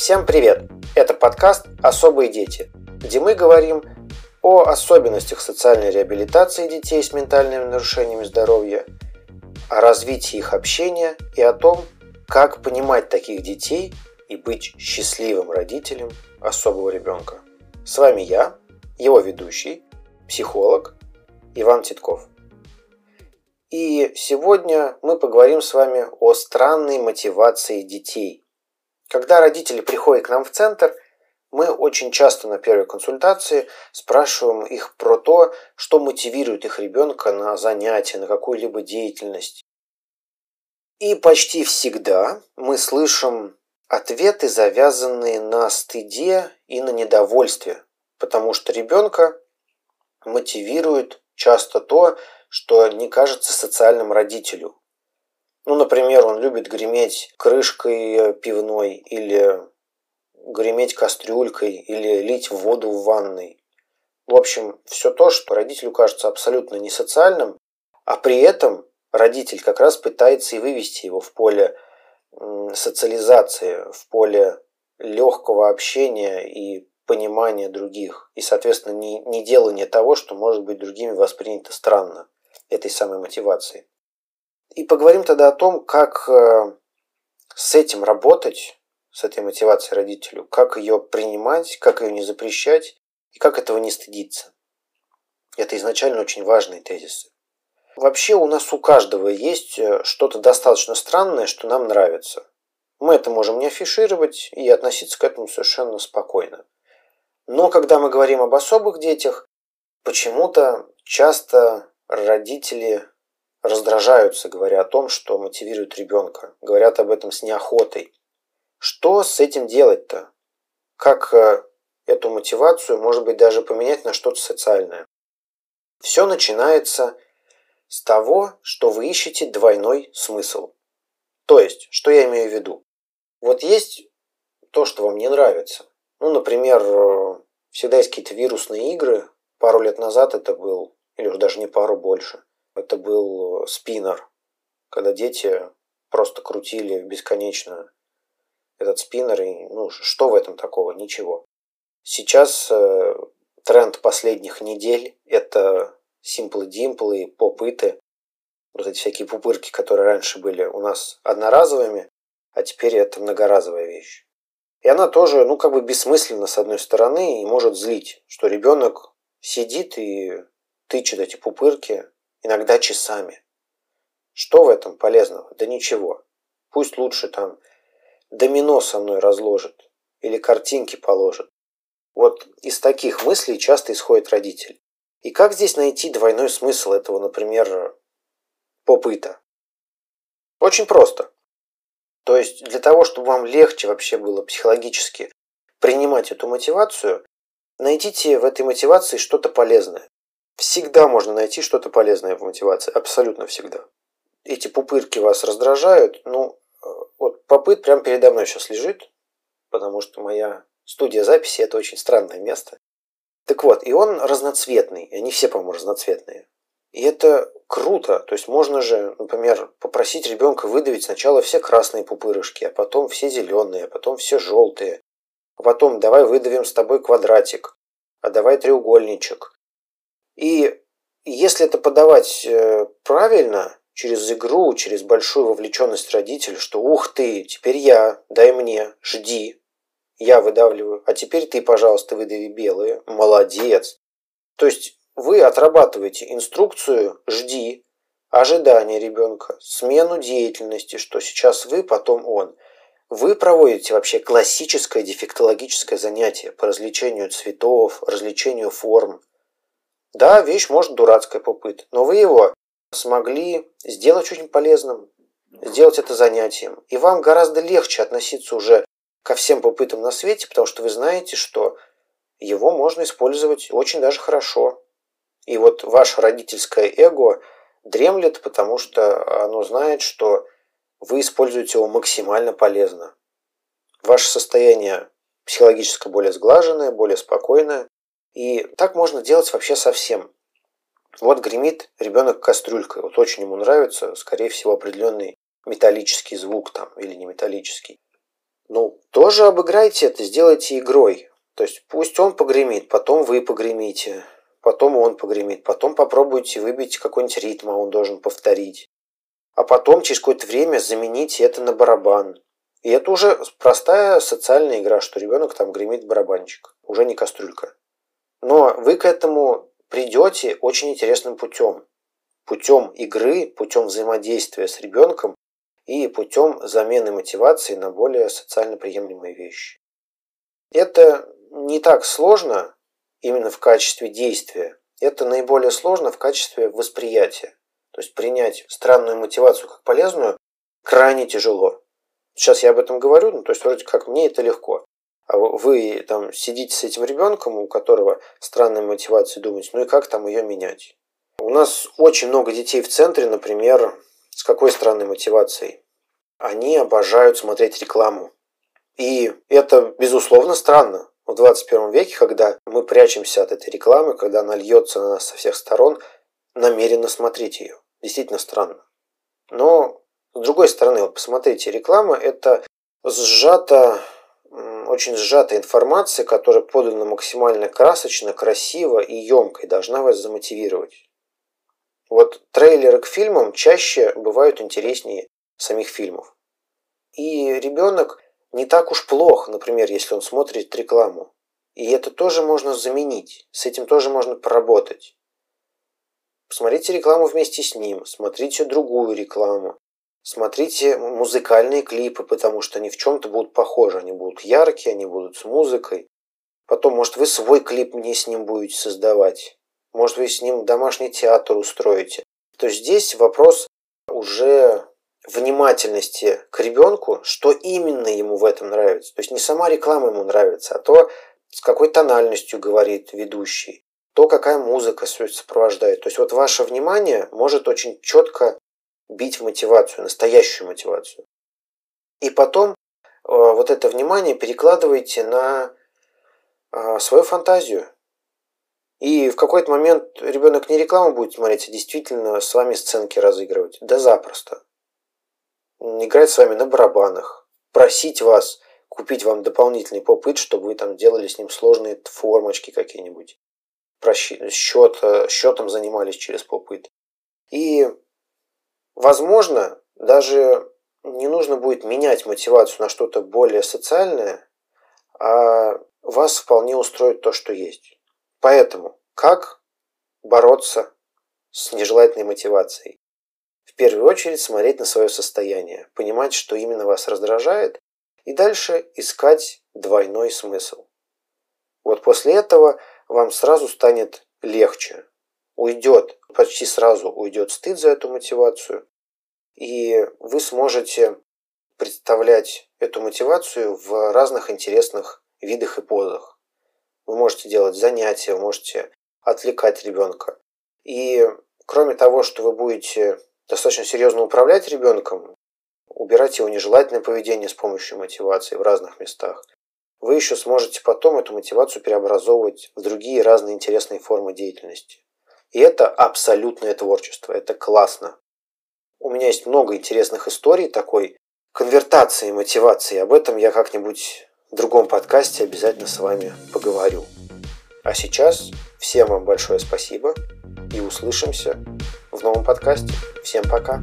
Всем привет! Это подкаст «Особые дети», где мы говорим о особенностях социальной реабилитации детей с ментальными нарушениями здоровья, о развитии их общения и о том, как понимать таких детей и быть счастливым родителем особого ребенка. С вами я, его ведущий, психолог Иван Титков. И сегодня мы поговорим с вами о странной мотивации детей. Когда родители приходят к нам в центр, мы очень часто на первой консультации спрашиваем их про то, что мотивирует их ребенка на занятия, на какую-либо деятельность. И почти всегда мы слышим ответы, завязанные на стыде и на недовольстве, потому что ребенка мотивирует часто то, что не кажется социальным родителю. Ну, например, он любит греметь крышкой пивной или греметь кастрюлькой или лить воду в ванной. В общем, все то, что родителю кажется абсолютно несоциальным, а при этом родитель как раз пытается и вывести его в поле социализации, в поле легкого общения и понимания других. И, соответственно, не, не делания того, что может быть другими воспринято странно этой самой мотивации. И поговорим тогда о том, как э, с этим работать, с этой мотивацией родителю, как ее принимать, как ее не запрещать и как этого не стыдиться. Это изначально очень важные тезисы. Вообще у нас у каждого есть э, что-то достаточно странное, что нам нравится. Мы это можем не афишировать и относиться к этому совершенно спокойно. Но когда мы говорим об особых детях, почему-то часто родители раздражаются, говоря о том, что мотивирует ребенка. Говорят об этом с неохотой. Что с этим делать-то? Как э, эту мотивацию, может быть, даже поменять на что-то социальное? Все начинается с того, что вы ищете двойной смысл. То есть, что я имею в виду? Вот есть то, что вам не нравится. Ну, например, э, всегда есть какие-то вирусные игры. Пару лет назад это был, или уже даже не пару больше, это был спиннер, когда дети просто крутили бесконечно этот спиннер, и ну, что в этом такого? Ничего. Сейчас э, тренд последних недель – это симплы-димплы, попыты, вот эти всякие пупырки, которые раньше были у нас одноразовыми, а теперь это многоразовая вещь. И она тоже, ну, как бы бессмысленна с одной стороны и может злить, что ребенок сидит и тычет эти пупырки иногда часами. Что в этом полезного? Да ничего. Пусть лучше там домино со мной разложит или картинки положит. Вот из таких мыслей часто исходит родитель. И как здесь найти двойной смысл этого, например, попыта? Очень просто. То есть для того, чтобы вам легче вообще было психологически принимать эту мотивацию, найдите в этой мотивации что-то полезное. Всегда можно найти что-то полезное в мотивации, абсолютно всегда. Эти пупырки вас раздражают, ну, э, вот попыт прямо передо мной сейчас лежит, потому что моя студия записи – это очень странное место. Так вот, и он разноцветный, они все, по-моему, разноцветные. И это круто. То есть можно же, например, попросить ребенка выдавить сначала все красные пупырышки, а потом все зеленые, а потом все желтые. А потом давай выдавим с тобой квадратик, а давай треугольничек. И если это подавать э, правильно, через игру, через большую вовлеченность родителя, что ух ты, теперь я, дай мне, жди, я выдавливаю, а теперь ты, пожалуйста, выдави белые, молодец. То есть вы отрабатываете инструкцию «жди», ожидание ребенка, смену деятельности, что сейчас вы, потом он. Вы проводите вообще классическое дефектологическое занятие по развлечению цветов, развлечению форм. Да, вещь может дурацкая попыт, но вы его смогли сделать очень полезным, сделать это занятием. И вам гораздо легче относиться уже ко всем попытам на свете, потому что вы знаете, что его можно использовать очень даже хорошо. И вот ваше родительское эго дремлет, потому что оно знает, что вы используете его максимально полезно. Ваше состояние психологически более сглаженное, более спокойное. И так можно делать вообще со всем. Вот гремит ребенок кастрюлькой. Вот очень ему нравится, скорее всего, определенный металлический звук там или не металлический. Ну, тоже обыграйте это, сделайте игрой. То есть пусть он погремит, потом вы погремите, потом он погремит, потом попробуйте выбить какой-нибудь ритм, а он должен повторить. А потом через какое-то время замените это на барабан. И это уже простая социальная игра, что ребенок там гремит барабанчик, уже не кастрюлька. Но вы к этому придете очень интересным путем. Путем игры, путем взаимодействия с ребенком и путем замены мотивации на более социально приемлемые вещи. Это не так сложно именно в качестве действия. Это наиболее сложно в качестве восприятия. То есть принять странную мотивацию как полезную крайне тяжело. Сейчас я об этом говорю, ну, то есть вроде как мне это легко. А вы там сидите с этим ребенком, у которого странная мотивация, думаете, ну и как там ее менять? У нас очень много детей в центре, например, с какой странной мотивацией? Они обожают смотреть рекламу. И это, безусловно, странно в 21 веке, когда мы прячемся от этой рекламы, когда она льется на нас со всех сторон, намеренно смотреть ее. Действительно странно. Но, с другой стороны, вот посмотрите, реклама – это сжата, очень сжатая информация, которая подана максимально красочно, красиво и емко, и должна вас замотивировать. Вот трейлеры к фильмам чаще бывают интереснее самих фильмов. И ребенок не так уж плох, например, если он смотрит рекламу. И это тоже можно заменить, с этим тоже можно поработать. Посмотрите рекламу вместе с ним, смотрите другую рекламу, смотрите музыкальные клипы, потому что они в чем-то будут похожи, они будут яркие, они будут с музыкой. Потом, может, вы свой клип мне с ним будете создавать, может, вы с ним домашний театр устроите. То есть здесь вопрос уже внимательности к ребенку, что именно ему в этом нравится. То есть не сама реклама ему нравится, а то, с какой тональностью говорит ведущий, то, какая музыка сопровождает. То есть вот ваше внимание может очень четко бить в мотивацию, настоящую мотивацию. И потом э, вот это внимание перекладываете на э, свою фантазию. И в какой-то момент ребенок не рекламу будет смотреть, а действительно с вами сценки разыгрывать. Да запросто играть с вами на барабанах, просить вас купить вам дополнительный попыт, чтобы вы там делали с ним сложные формочки какие-нибудь, счет, э, счетом занимались через попыт. И, возможно, даже не нужно будет менять мотивацию на что-то более социальное, а вас вполне устроит то, что есть. Поэтому, как бороться с нежелательной мотивацией? В первую очередь смотреть на свое состояние, понимать, что именно вас раздражает, и дальше искать двойной смысл. Вот после этого вам сразу станет легче. Уйдет, почти сразу уйдет стыд за эту мотивацию, и вы сможете представлять эту мотивацию в разных интересных видах и позах. Вы можете делать занятия, вы можете отвлекать ребенка. И кроме того, что вы будете достаточно серьезно управлять ребенком, убирать его нежелательное поведение с помощью мотивации в разных местах, вы еще сможете потом эту мотивацию преобразовывать в другие разные интересные формы деятельности. И это абсолютное творчество, это классно. У меня есть много интересных историй такой конвертации мотивации. Об этом я как-нибудь в другом подкасте обязательно с вами поговорю. А сейчас всем вам большое спасибо и услышимся в новом подкасте. Всем пока!